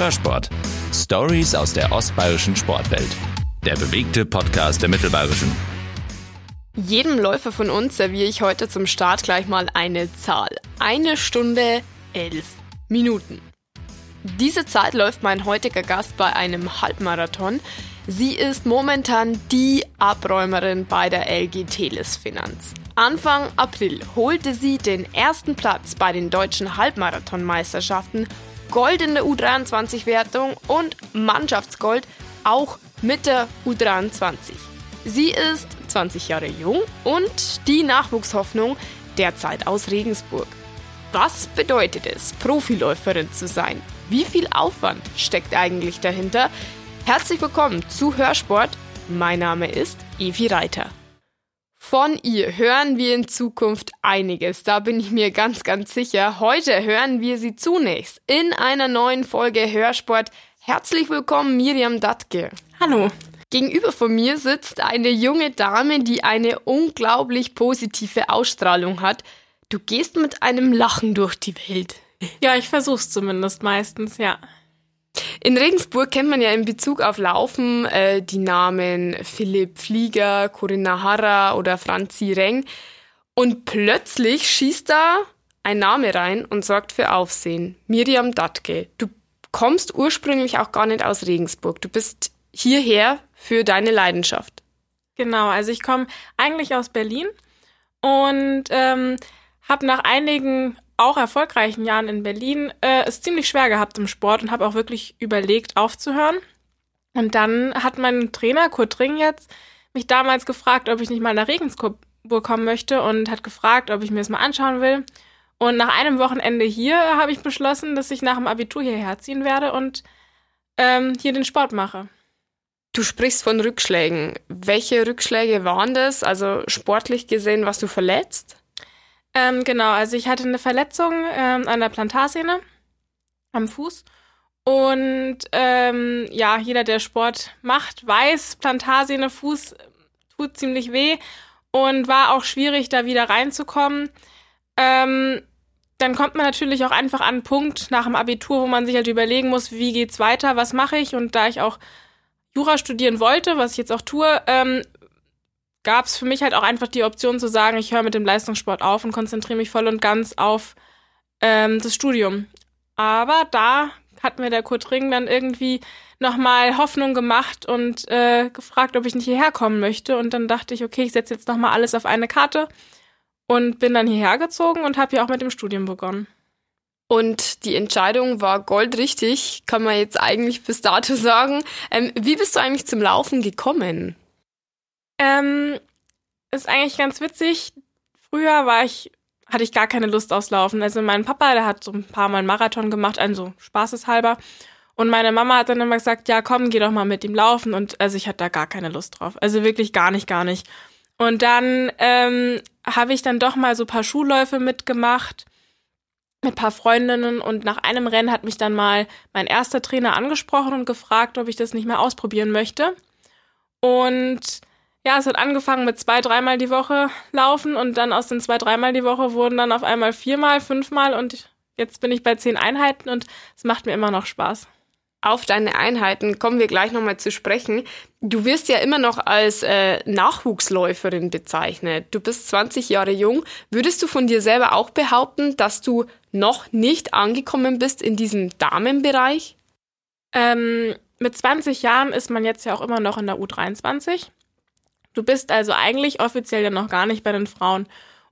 Hörsport. Stories aus der ostbayerischen Sportwelt. Der bewegte Podcast der Mittelbayerischen. Jedem Läufer von uns serviere ich heute zum Start gleich mal eine Zahl. Eine Stunde elf Minuten. Diese Zeit läuft mein heutiger Gast bei einem Halbmarathon. Sie ist momentan die Abräumerin bei der LG Teles Finanz. Anfang April holte sie den ersten Platz bei den deutschen Halbmarathonmeisterschaften, Gold in der U23-Wertung und Mannschaftsgold auch mit der U23. Sie ist 20 Jahre jung und die Nachwuchshoffnung derzeit aus Regensburg. Was bedeutet es, Profiläuferin zu sein? Wie viel Aufwand steckt eigentlich dahinter? Herzlich willkommen zu Hörsport. Mein Name ist Evi Reiter. Von ihr hören wir in Zukunft einiges, da bin ich mir ganz, ganz sicher. Heute hören wir sie zunächst in einer neuen Folge Hörsport. Herzlich willkommen, Miriam Datke. Hallo. Gegenüber von mir sitzt eine junge Dame, die eine unglaublich positive Ausstrahlung hat. Du gehst mit einem Lachen durch die Welt. Ja, ich versuch's zumindest meistens, ja. In Regensburg kennt man ja in Bezug auf Laufen äh, die Namen Philipp Flieger, Corinna Harrer oder Franzi Reng. Und plötzlich schießt da ein Name rein und sorgt für Aufsehen. Miriam Datke. Du kommst ursprünglich auch gar nicht aus Regensburg. Du bist hierher für deine Leidenschaft. Genau, also ich komme eigentlich aus Berlin und ähm, habe nach einigen auch erfolgreichen Jahren in Berlin äh, es ziemlich schwer gehabt im Sport und habe auch wirklich überlegt, aufzuhören. Und dann hat mein Trainer Kurt Ring jetzt mich damals gefragt, ob ich nicht mal nach Regensburg kommen möchte und hat gefragt, ob ich mir das mal anschauen will. Und nach einem Wochenende hier habe ich beschlossen, dass ich nach dem Abitur hierher ziehen werde und ähm, hier den Sport mache. Du sprichst von Rückschlägen. Welche Rückschläge waren das? Also sportlich gesehen, was du verletzt? Ähm, genau, also ich hatte eine Verletzung ähm, an der Plantarsehne am Fuß. Und ähm, ja, jeder, der Sport macht, weiß, Plantarsehne, Fuß tut ziemlich weh und war auch schwierig, da wieder reinzukommen. Ähm, dann kommt man natürlich auch einfach an einen Punkt nach dem Abitur, wo man sich halt überlegen muss, wie geht's weiter, was mache ich? Und da ich auch Jura studieren wollte, was ich jetzt auch tue, ähm, gab es für mich halt auch einfach die Option zu sagen, ich höre mit dem Leistungssport auf und konzentriere mich voll und ganz auf ähm, das Studium. Aber da hat mir der Kurt Ring dann irgendwie nochmal Hoffnung gemacht und äh, gefragt, ob ich nicht hierher kommen möchte. Und dann dachte ich, okay, ich setze jetzt nochmal alles auf eine Karte und bin dann hierher gezogen und habe hier auch mit dem Studium begonnen. Und die Entscheidung war goldrichtig, kann man jetzt eigentlich bis dato sagen. Ähm, wie bist du eigentlich zum Laufen gekommen? Ähm, ist eigentlich ganz witzig. Früher war ich, hatte ich gar keine Lust aufs Laufen. Also mein Papa, der hat so ein paar Mal einen Marathon gemacht, also spaßeshalber. Und meine Mama hat dann immer gesagt, ja komm, geh doch mal mit ihm laufen. Und also ich hatte da gar keine Lust drauf. Also wirklich gar nicht, gar nicht. Und dann ähm, habe ich dann doch mal so paar Schulläufe mitgemacht mit paar Freundinnen und nach einem Rennen hat mich dann mal mein erster Trainer angesprochen und gefragt, ob ich das nicht mehr ausprobieren möchte. Und ja, es hat angefangen mit zwei, dreimal die Woche laufen und dann aus den zwei, dreimal die Woche wurden dann auf einmal viermal, fünfmal und jetzt bin ich bei zehn Einheiten und es macht mir immer noch Spaß. Auf deine Einheiten kommen wir gleich nochmal zu sprechen. Du wirst ja immer noch als äh, Nachwuchsläuferin bezeichnet. Du bist 20 Jahre jung. Würdest du von dir selber auch behaupten, dass du noch nicht angekommen bist in diesem Damenbereich? Ähm, mit 20 Jahren ist man jetzt ja auch immer noch in der U23. Du bist also eigentlich offiziell ja noch gar nicht bei den Frauen.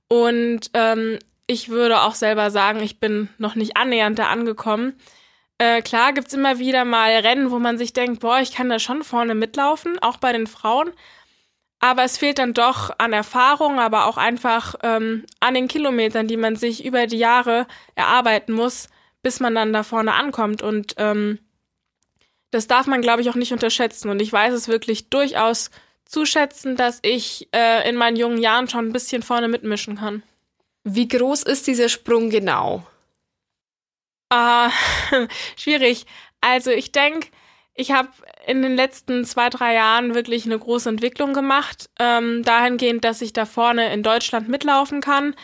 Und ähm, ich würde auch selber sagen, ich bin noch nicht annähernd da angekommen. Äh, klar gibt's immer wieder mal Rennen, wo man sich denkt, boah, ich kann da schon vorne mitlaufen, auch bei den Frauen. Aber es fehlt dann doch an Erfahrung, aber auch einfach ähm, an den Kilometern, die man sich über die Jahre erarbeiten muss, bis man dann da vorne ankommt. Und ähm, das darf man, glaube ich, auch nicht unterschätzen. Und ich weiß es wirklich durchaus zuschätzen, dass ich äh, in meinen jungen Jahren schon ein bisschen vorne mitmischen kann. Wie groß ist dieser Sprung genau? Ah, schwierig. Also ich denke, ich habe in den letzten zwei, drei Jahren wirklich eine große Entwicklung gemacht, ähm, dahingehend, dass ich da vorne in Deutschland mitlaufen kann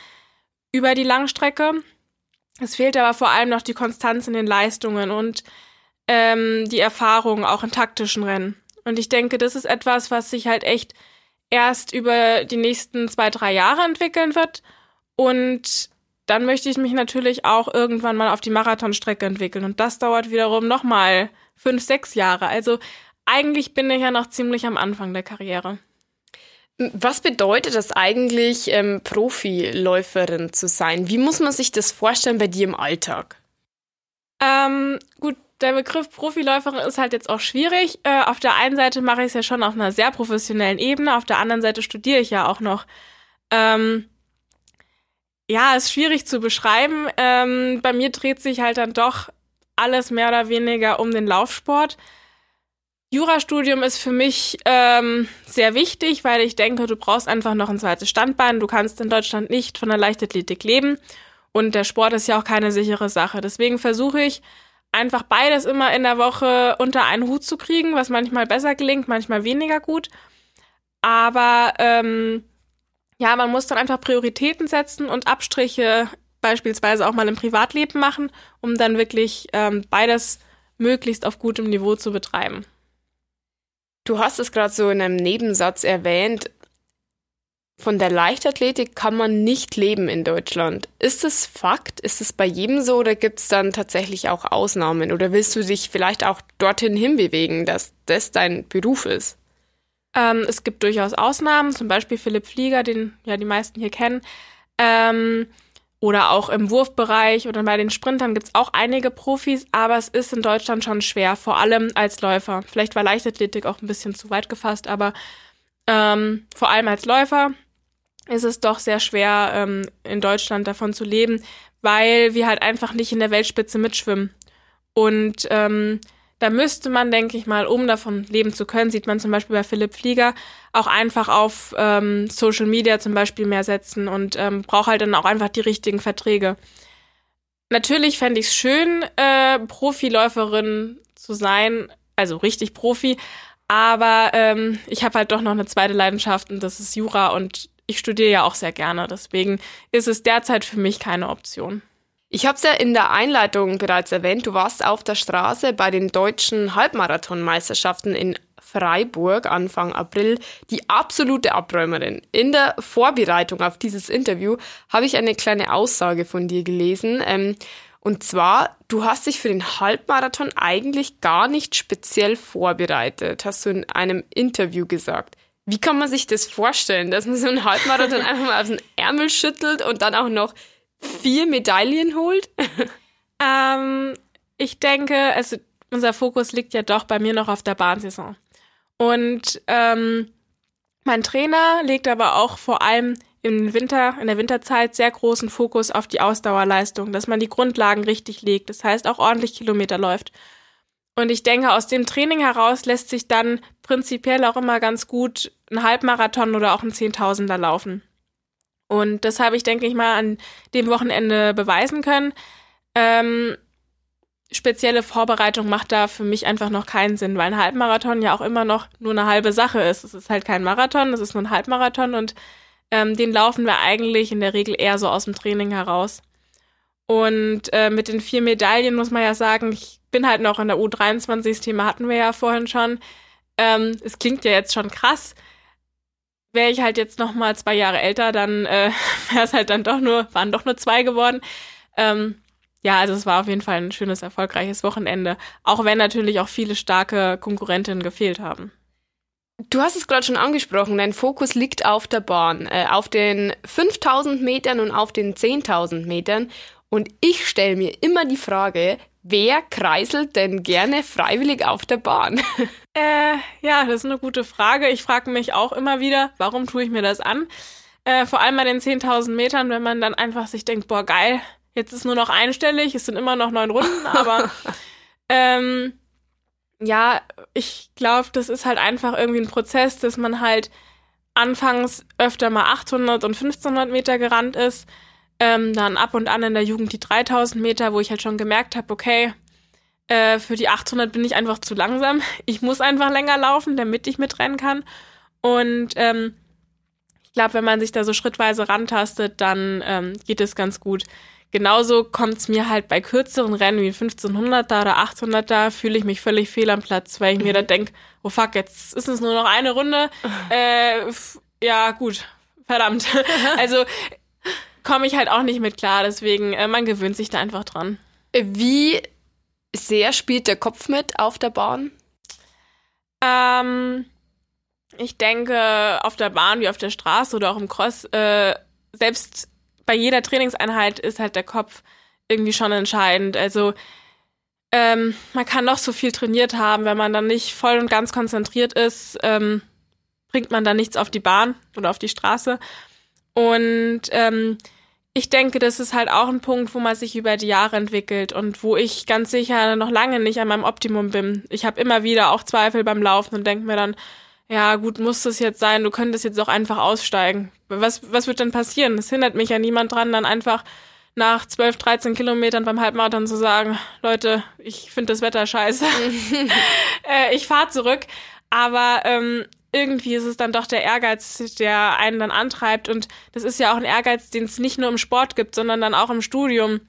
über die Langstrecke. Es fehlt aber vor allem noch die Konstanz in den Leistungen und ähm, die Erfahrung auch in taktischen Rennen. Und ich denke, das ist etwas, was sich halt echt erst über die nächsten zwei, drei Jahre entwickeln wird. Und dann möchte ich mich natürlich auch irgendwann mal auf die Marathonstrecke entwickeln. Und das dauert wiederum nochmal fünf, sechs Jahre. Also eigentlich bin ich ja noch ziemlich am Anfang der Karriere. Was bedeutet es eigentlich, ähm, Profiläuferin zu sein? Wie muss man sich das vorstellen bei dir im Alltag? Ähm, gut, der Begriff Profiläuferin ist halt jetzt auch schwierig. Äh, auf der einen Seite mache ich es ja schon auf einer sehr professionellen Ebene, auf der anderen Seite studiere ich ja auch noch. Ähm, ja, ist schwierig zu beschreiben. Ähm, bei mir dreht sich halt dann doch alles mehr oder weniger um den Laufsport. Jurastudium ist für mich ähm, sehr wichtig, weil ich denke, du brauchst einfach noch ein zweites Standbein. Du kannst in Deutschland nicht von der Leichtathletik leben und der Sport ist ja auch keine sichere Sache. Deswegen versuche ich einfach beides immer in der Woche unter einen Hut zu kriegen, was manchmal besser gelingt, manchmal weniger gut. Aber ähm, ja, man muss dann einfach Prioritäten setzen und Abstriche beispielsweise auch mal im Privatleben machen, um dann wirklich ähm, beides möglichst auf gutem Niveau zu betreiben. Du hast es gerade so in einem Nebensatz erwähnt. Von der Leichtathletik kann man nicht leben in Deutschland. Ist das Fakt? Ist es bei jedem so oder gibt es dann tatsächlich auch Ausnahmen? Oder willst du dich vielleicht auch dorthin hinbewegen, dass das dein Beruf ist? Ähm, es gibt durchaus Ausnahmen, zum Beispiel Philipp Flieger, den ja die meisten hier kennen. Ähm, oder auch im Wurfbereich oder bei den Sprintern gibt es auch einige Profis, aber es ist in Deutschland schon schwer, vor allem als Läufer. Vielleicht war Leichtathletik auch ein bisschen zu weit gefasst, aber ähm, vor allem als Läufer ist es doch sehr schwer, ähm, in Deutschland davon zu leben, weil wir halt einfach nicht in der Weltspitze mitschwimmen. Und ähm, da müsste man, denke ich mal, um davon leben zu können, sieht man zum Beispiel bei Philipp Flieger, auch einfach auf ähm, Social Media zum Beispiel mehr setzen und ähm, braucht halt dann auch einfach die richtigen Verträge. Natürlich fände ich es schön, äh, Profiläuferin zu sein, also richtig Profi, aber ähm, ich habe halt doch noch eine zweite Leidenschaft und das ist Jura und ich studiere ja auch sehr gerne. Deswegen ist es derzeit für mich keine Option. Ich habe es ja in der Einleitung bereits erwähnt, du warst auf der Straße bei den deutschen Halbmarathonmeisterschaften in Freiburg Anfang April die absolute Abräumerin. In der Vorbereitung auf dieses Interview habe ich eine kleine Aussage von dir gelesen. Ähm, und zwar, du hast dich für den Halbmarathon eigentlich gar nicht speziell vorbereitet, hast du in einem Interview gesagt. Wie kann man sich das vorstellen, dass man so einen Halbmarathon einfach mal aus dem Ärmel schüttelt und dann auch noch vier Medaillen holt? ähm, ich denke, also unser Fokus liegt ja doch bei mir noch auf der Bahnsaison. Und ähm, mein Trainer legt aber auch vor allem im Winter, in der Winterzeit sehr großen Fokus auf die Ausdauerleistung, dass man die Grundlagen richtig legt, das heißt auch ordentlich Kilometer läuft. Und ich denke, aus dem Training heraus lässt sich dann prinzipiell auch immer ganz gut ein Halbmarathon oder auch ein Zehntausender laufen. Und das habe ich, denke ich mal, an dem Wochenende beweisen können. Ähm, spezielle Vorbereitung macht da für mich einfach noch keinen Sinn, weil ein Halbmarathon ja auch immer noch nur eine halbe Sache ist. Es ist halt kein Marathon, es ist nur ein Halbmarathon und ähm, den laufen wir eigentlich in der Regel eher so aus dem Training heraus. Und äh, mit den vier Medaillen muss man ja sagen, ich bin halt noch in der U23, das Thema hatten wir ja vorhin schon. Ähm, es klingt ja jetzt schon krass, wäre ich halt jetzt noch mal zwei Jahre älter, dann äh, wäre es halt dann doch nur, waren doch nur zwei geworden. Ähm, ja, also es war auf jeden Fall ein schönes, erfolgreiches Wochenende. Auch wenn natürlich auch viele starke Konkurrentinnen gefehlt haben. Du hast es gerade schon angesprochen, dein Fokus liegt auf der Bahn, äh, auf den 5000 Metern und auf den 10.000 Metern. Und ich stelle mir immer die Frage, wer kreiselt denn gerne freiwillig auf der Bahn? Äh, ja, das ist eine gute Frage. Ich frage mich auch immer wieder, warum tue ich mir das an? Äh, vor allem bei den 10.000 Metern, wenn man dann einfach sich denkt, boah, geil, jetzt ist nur noch einstellig, es sind immer noch neun Runden, aber ähm, ja, ich glaube, das ist halt einfach irgendwie ein Prozess, dass man halt anfangs öfter mal 800 und 1500 Meter gerannt ist, ähm, dann ab und an in der Jugend die 3000 Meter, wo ich halt schon gemerkt habe, okay, äh, für die 800 bin ich einfach zu langsam. Ich muss einfach länger laufen, damit ich mitrennen kann. Und ähm, ich glaube, wenn man sich da so schrittweise rantastet, dann ähm, geht es ganz gut. genauso kommt es mir halt bei kürzeren Rennen wie 1500er oder 800er, fühle ich mich völlig fehl am Platz, weil ich mir dann denke, oh fuck, jetzt ist es nur noch eine Runde. Äh, ja, gut, verdammt. also komme ich halt auch nicht mit klar, deswegen, äh, man gewöhnt sich da einfach dran. Wie sehr spielt der Kopf mit auf der Bahn? Ähm, ich denke, auf der Bahn wie auf der Straße oder auch im Cross, äh, selbst bei jeder Trainingseinheit ist halt der Kopf irgendwie schon entscheidend. Also ähm, man kann noch so viel trainiert haben, wenn man dann nicht voll und ganz konzentriert ist, ähm, bringt man dann nichts auf die Bahn oder auf die Straße. Und ähm, ich denke, das ist halt auch ein Punkt, wo man sich über die Jahre entwickelt und wo ich ganz sicher noch lange nicht an meinem Optimum bin. Ich habe immer wieder auch Zweifel beim Laufen und denke mir dann, ja gut, muss das jetzt sein, du könntest jetzt auch einfach aussteigen. Was, was wird denn passieren? Es hindert mich ja niemand dran, dann einfach nach 12, 13 Kilometern beim Halbmarathon zu sagen, Leute, ich finde das Wetter scheiße. äh, ich fahre zurück. Aber ähm, irgendwie ist es dann doch der Ehrgeiz, der einen dann antreibt. Und das ist ja auch ein Ehrgeiz, den es nicht nur im Sport gibt, sondern dann auch im Studium.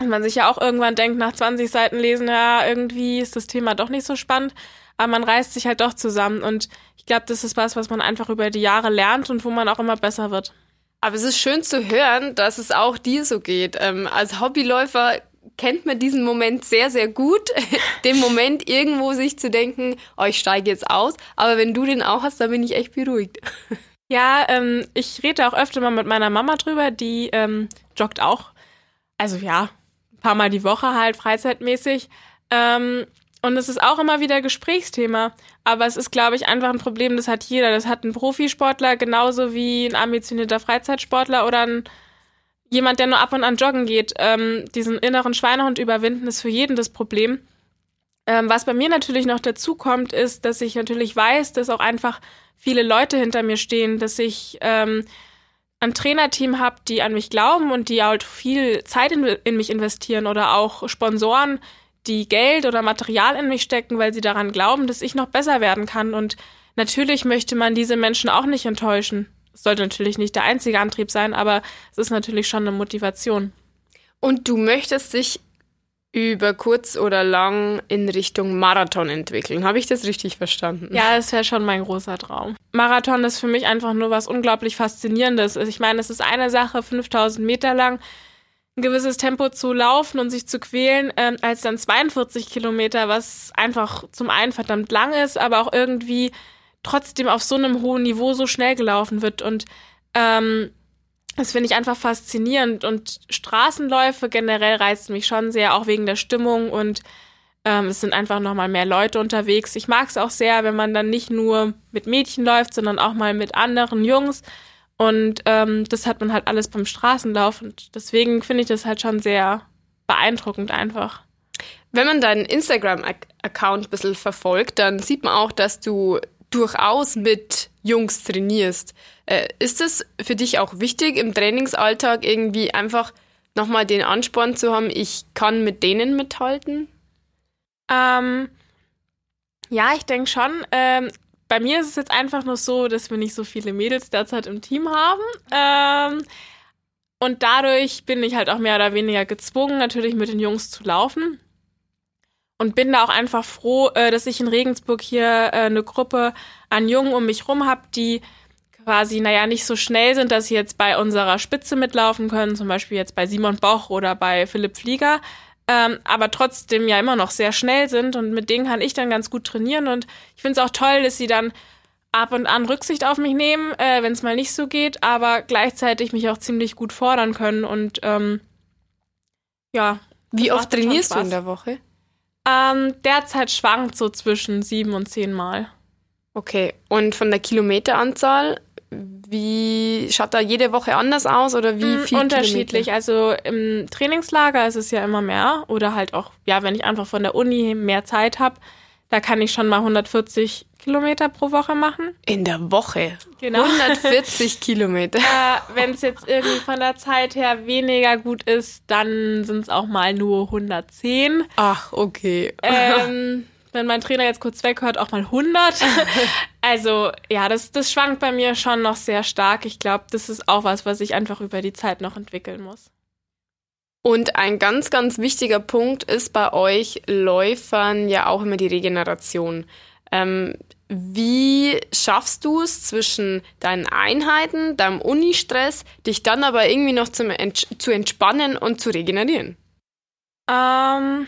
Und man sich ja auch irgendwann denkt, nach 20 Seiten lesen, ja, irgendwie ist das Thema doch nicht so spannend aber man reißt sich halt doch zusammen und ich glaube, das ist was, was man einfach über die Jahre lernt und wo man auch immer besser wird. Aber es ist schön zu hören, dass es auch dir so geht. Ähm, als Hobbyläufer kennt man diesen Moment sehr, sehr gut. den Moment irgendwo sich zu denken, oh, ich steige jetzt aus. Aber wenn du den auch hast, dann bin ich echt beruhigt. Ja, ähm, ich rede auch öfter mal mit meiner Mama drüber, die ähm, joggt auch. Also ja, ein paar Mal die Woche halt, freizeitmäßig. Ähm, und es ist auch immer wieder Gesprächsthema. Aber es ist, glaube ich, einfach ein Problem, das hat jeder. Das hat ein Profisportler genauso wie ein ambitionierter Freizeitsportler oder ein, jemand, der nur ab und an joggen geht. Ähm, diesen inneren Schweinehund überwinden ist für jeden das Problem. Ähm, was bei mir natürlich noch dazu kommt, ist, dass ich natürlich weiß, dass auch einfach viele Leute hinter mir stehen, dass ich ähm, ein Trainerteam habe, die an mich glauben und die halt viel Zeit in, in mich investieren oder auch Sponsoren, die Geld oder Material in mich stecken, weil sie daran glauben, dass ich noch besser werden kann. Und natürlich möchte man diese Menschen auch nicht enttäuschen. Sollte natürlich nicht der einzige Antrieb sein, aber es ist natürlich schon eine Motivation. Und du möchtest dich über kurz oder lang in Richtung Marathon entwickeln. Habe ich das richtig verstanden? Ja, das wäre schon mein großer Traum. Marathon ist für mich einfach nur was unglaublich Faszinierendes. Ich meine, es ist eine Sache, 5000 Meter lang ein gewisses Tempo zu laufen und sich zu quälen, ähm, als dann 42 Kilometer, was einfach zum einen verdammt lang ist, aber auch irgendwie trotzdem auf so einem hohen Niveau so schnell gelaufen wird. Und ähm, das finde ich einfach faszinierend. Und Straßenläufe generell reizen mich schon sehr, auch wegen der Stimmung und ähm, es sind einfach nochmal mehr Leute unterwegs. Ich mag es auch sehr, wenn man dann nicht nur mit Mädchen läuft, sondern auch mal mit anderen Jungs. Und ähm, das hat man halt alles beim Straßenlauf und deswegen finde ich das halt schon sehr beeindruckend einfach. Wenn man deinen Instagram-Account ein bisschen verfolgt, dann sieht man auch, dass du durchaus mit Jungs trainierst. Äh, ist es für dich auch wichtig, im Trainingsalltag irgendwie einfach nochmal den Ansporn zu haben, ich kann mit denen mithalten? Ähm, ja, ich denke schon. Ähm, bei mir ist es jetzt einfach nur so, dass wir nicht so viele Mädels derzeit im Team haben. Ähm, und dadurch bin ich halt auch mehr oder weniger gezwungen, natürlich mit den Jungs zu laufen. Und bin da auch einfach froh, äh, dass ich in Regensburg hier äh, eine Gruppe an Jungen um mich rum habe, die quasi, naja, nicht so schnell sind, dass sie jetzt bei unserer Spitze mitlaufen können, zum Beispiel jetzt bei Simon Boch oder bei Philipp Flieger, ähm, aber trotzdem ja immer noch sehr schnell sind und mit denen kann ich dann ganz gut trainieren und ich finde es auch toll, dass sie dann ab und an Rücksicht auf mich nehmen, äh, wenn es mal nicht so geht, aber gleichzeitig mich auch ziemlich gut fordern können und ähm, ja. Wie oft trainierst du in der Woche? Ähm, derzeit schwankt so zwischen sieben und zehn Mal. Okay, und von der Kilometeranzahl wie schaut da jede Woche anders aus oder wie mm, viel Unterschiedlich. Kilometer? Also im Trainingslager ist es ja immer mehr oder halt auch, ja, wenn ich einfach von der Uni mehr Zeit habe, da kann ich schon mal 140 Kilometer pro Woche machen. In der Woche? Genau. 140 Kilometer. Äh, wenn es jetzt irgendwie von der Zeit her weniger gut ist, dann sind es auch mal nur 110. Ach, okay. Ähm, wenn mein Trainer jetzt kurz weghört, auch mal 100. also ja, das, das schwankt bei mir schon noch sehr stark. Ich glaube, das ist auch was, was ich einfach über die Zeit noch entwickeln muss. Und ein ganz, ganz wichtiger Punkt ist bei euch Läufern ja auch immer die Regeneration. Ähm, wie schaffst du es zwischen deinen Einheiten, deinem Unistress, dich dann aber irgendwie noch zum Ents zu entspannen und zu regenerieren? Ähm,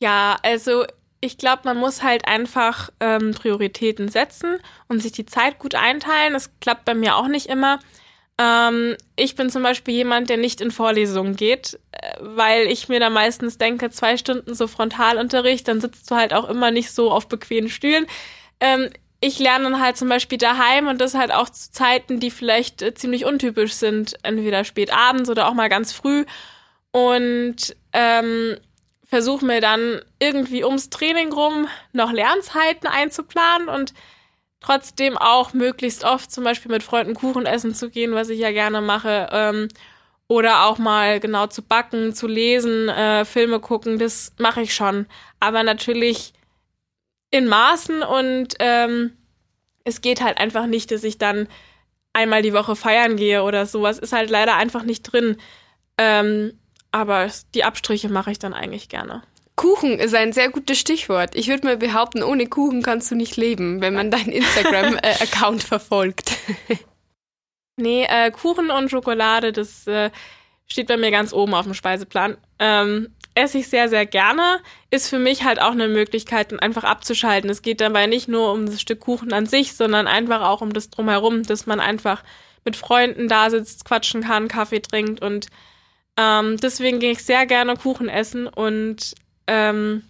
ja, also ich glaube, man muss halt einfach ähm, Prioritäten setzen und sich die Zeit gut einteilen. Das klappt bei mir auch nicht immer. Ähm, ich bin zum Beispiel jemand, der nicht in Vorlesungen geht, äh, weil ich mir da meistens denke, zwei Stunden so Frontalunterricht, dann sitzt du halt auch immer nicht so auf bequemen Stühlen. Ähm, ich lerne dann halt zum Beispiel daheim und das halt auch zu Zeiten, die vielleicht äh, ziemlich untypisch sind, entweder spät abends oder auch mal ganz früh. Und ähm, versuche mir dann irgendwie ums Training rum noch Lernzeiten einzuplanen und trotzdem auch möglichst oft zum Beispiel mit Freunden Kuchen essen zu gehen, was ich ja gerne mache. Ähm, oder auch mal genau zu backen, zu lesen, äh, Filme gucken, das mache ich schon. Aber natürlich in Maßen und ähm, es geht halt einfach nicht, dass ich dann einmal die Woche feiern gehe oder sowas. Ist halt leider einfach nicht drin. Ähm, aber die Abstriche mache ich dann eigentlich gerne. Kuchen ist ein sehr gutes Stichwort. Ich würde mal behaupten, ohne Kuchen kannst du nicht leben, wenn man deinen Instagram-Account verfolgt. nee, äh, Kuchen und Schokolade, das äh, steht bei mir ganz oben auf dem Speiseplan. Ähm, esse ich sehr, sehr gerne. Ist für mich halt auch eine Möglichkeit, einfach abzuschalten. Es geht dabei nicht nur um das Stück Kuchen an sich, sondern einfach auch um das Drumherum, dass man einfach mit Freunden da sitzt, quatschen kann, Kaffee trinkt und ähm, deswegen gehe ich sehr gerne Kuchen essen und ähm,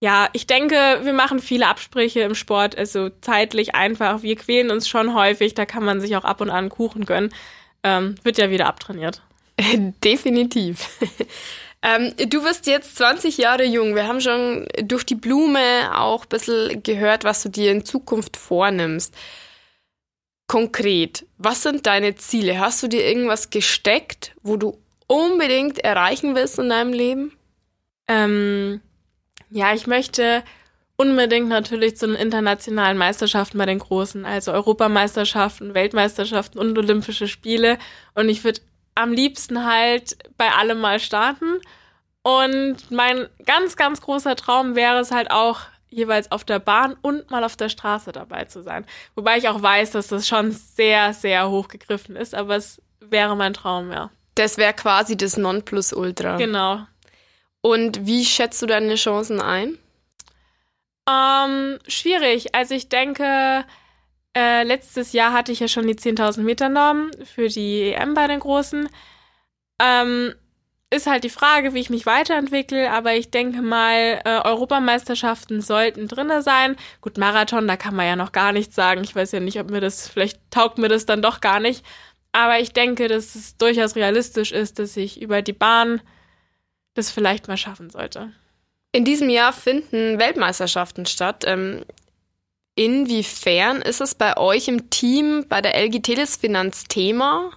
ja, ich denke, wir machen viele Absprüche im Sport, also zeitlich einfach. Wir quälen uns schon häufig, da kann man sich auch ab und an Kuchen gönnen. Ähm, wird ja wieder abtrainiert. Definitiv. ähm, du wirst jetzt 20 Jahre jung. Wir haben schon durch die Blume auch ein bisschen gehört, was du dir in Zukunft vornimmst. Konkret, was sind deine Ziele? Hast du dir irgendwas gesteckt, wo du unbedingt erreichen willst in deinem Leben? Ähm, ja, ich möchte unbedingt natürlich zu den internationalen Meisterschaften bei den Großen, also Europameisterschaften, Weltmeisterschaften und Olympische Spiele. Und ich würde am liebsten halt bei allem mal starten. Und mein ganz, ganz großer Traum wäre es halt auch, jeweils auf der Bahn und mal auf der Straße dabei zu sein. Wobei ich auch weiß, dass das schon sehr, sehr hoch gegriffen ist, aber es wäre mein Traum, ja. Das wäre quasi das Nonplusultra. Genau. Und wie schätzt du deine Chancen ein? Ähm, schwierig. Also ich denke, äh, letztes Jahr hatte ich ja schon die 10.000 Meter Norm für die EM bei den Großen. Ähm, ist halt die Frage, wie ich mich weiterentwickle, aber ich denke mal, äh, Europameisterschaften sollten drinne sein. Gut, Marathon, da kann man ja noch gar nichts sagen. Ich weiß ja nicht, ob mir das, vielleicht taugt mir das dann doch gar nicht. Aber ich denke, dass es durchaus realistisch ist, dass ich über die Bahn das vielleicht mal schaffen sollte. In diesem Jahr finden Weltmeisterschaften statt. Ähm, inwiefern ist es bei euch im Team bei der LG Finanz Thema?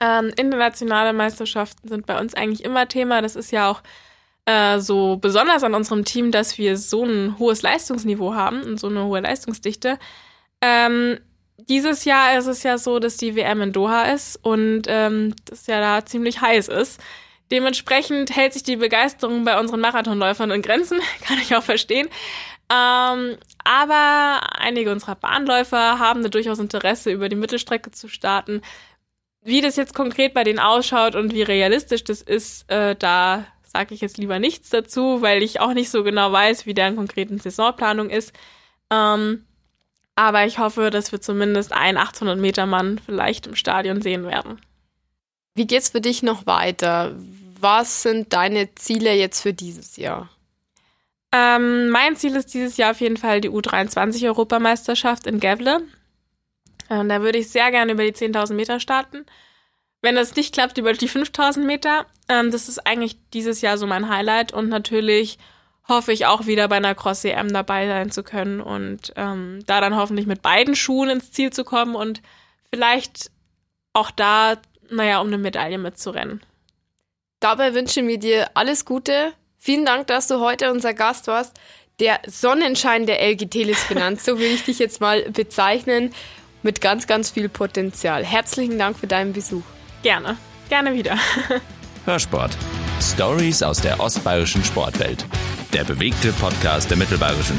Ähm, internationale Meisterschaften sind bei uns eigentlich immer Thema. Das ist ja auch äh, so besonders an unserem Team, dass wir so ein hohes Leistungsniveau haben und so eine hohe Leistungsdichte. Ähm, dieses Jahr ist es ja so, dass die WM in Doha ist und ähm, das ja da ziemlich heiß ist. Dementsprechend hält sich die Begeisterung bei unseren Marathonläufern in Grenzen, kann ich auch verstehen. Ähm, aber einige unserer Bahnläufer haben da durchaus Interesse, über die Mittelstrecke zu starten. Wie das jetzt konkret bei denen ausschaut und wie realistisch das ist, äh, da sage ich jetzt lieber nichts dazu, weil ich auch nicht so genau weiß, wie deren konkreten Saisonplanung ist. Ähm, aber ich hoffe, dass wir zumindest einen 800 Meter Mann vielleicht im Stadion sehen werden. Wie geht's für dich noch weiter? Was sind deine Ziele jetzt für dieses Jahr? Ähm, mein Ziel ist dieses Jahr auf jeden Fall die U23-Europameisterschaft in Gävle. Und da würde ich sehr gerne über die 10.000 Meter starten. Wenn das nicht klappt, über die 5.000 Meter. Ähm, das ist eigentlich dieses Jahr so mein Highlight. Und natürlich hoffe ich auch wieder bei einer Cross-EM dabei sein zu können und ähm, da dann hoffentlich mit beiden Schuhen ins Ziel zu kommen und vielleicht auch da, naja, um eine Medaille mitzurennen. Dabei wünschen wir dir alles Gute. Vielen Dank, dass du heute unser Gast warst. Der Sonnenschein der LG Teles Finanz, so will ich dich jetzt mal bezeichnen mit ganz, ganz viel Potenzial. Herzlichen Dank für deinen Besuch. Gerne, gerne wieder. Hörsport. Stories aus der ostbayerischen Sportwelt. Der bewegte Podcast der Mittelbayerischen.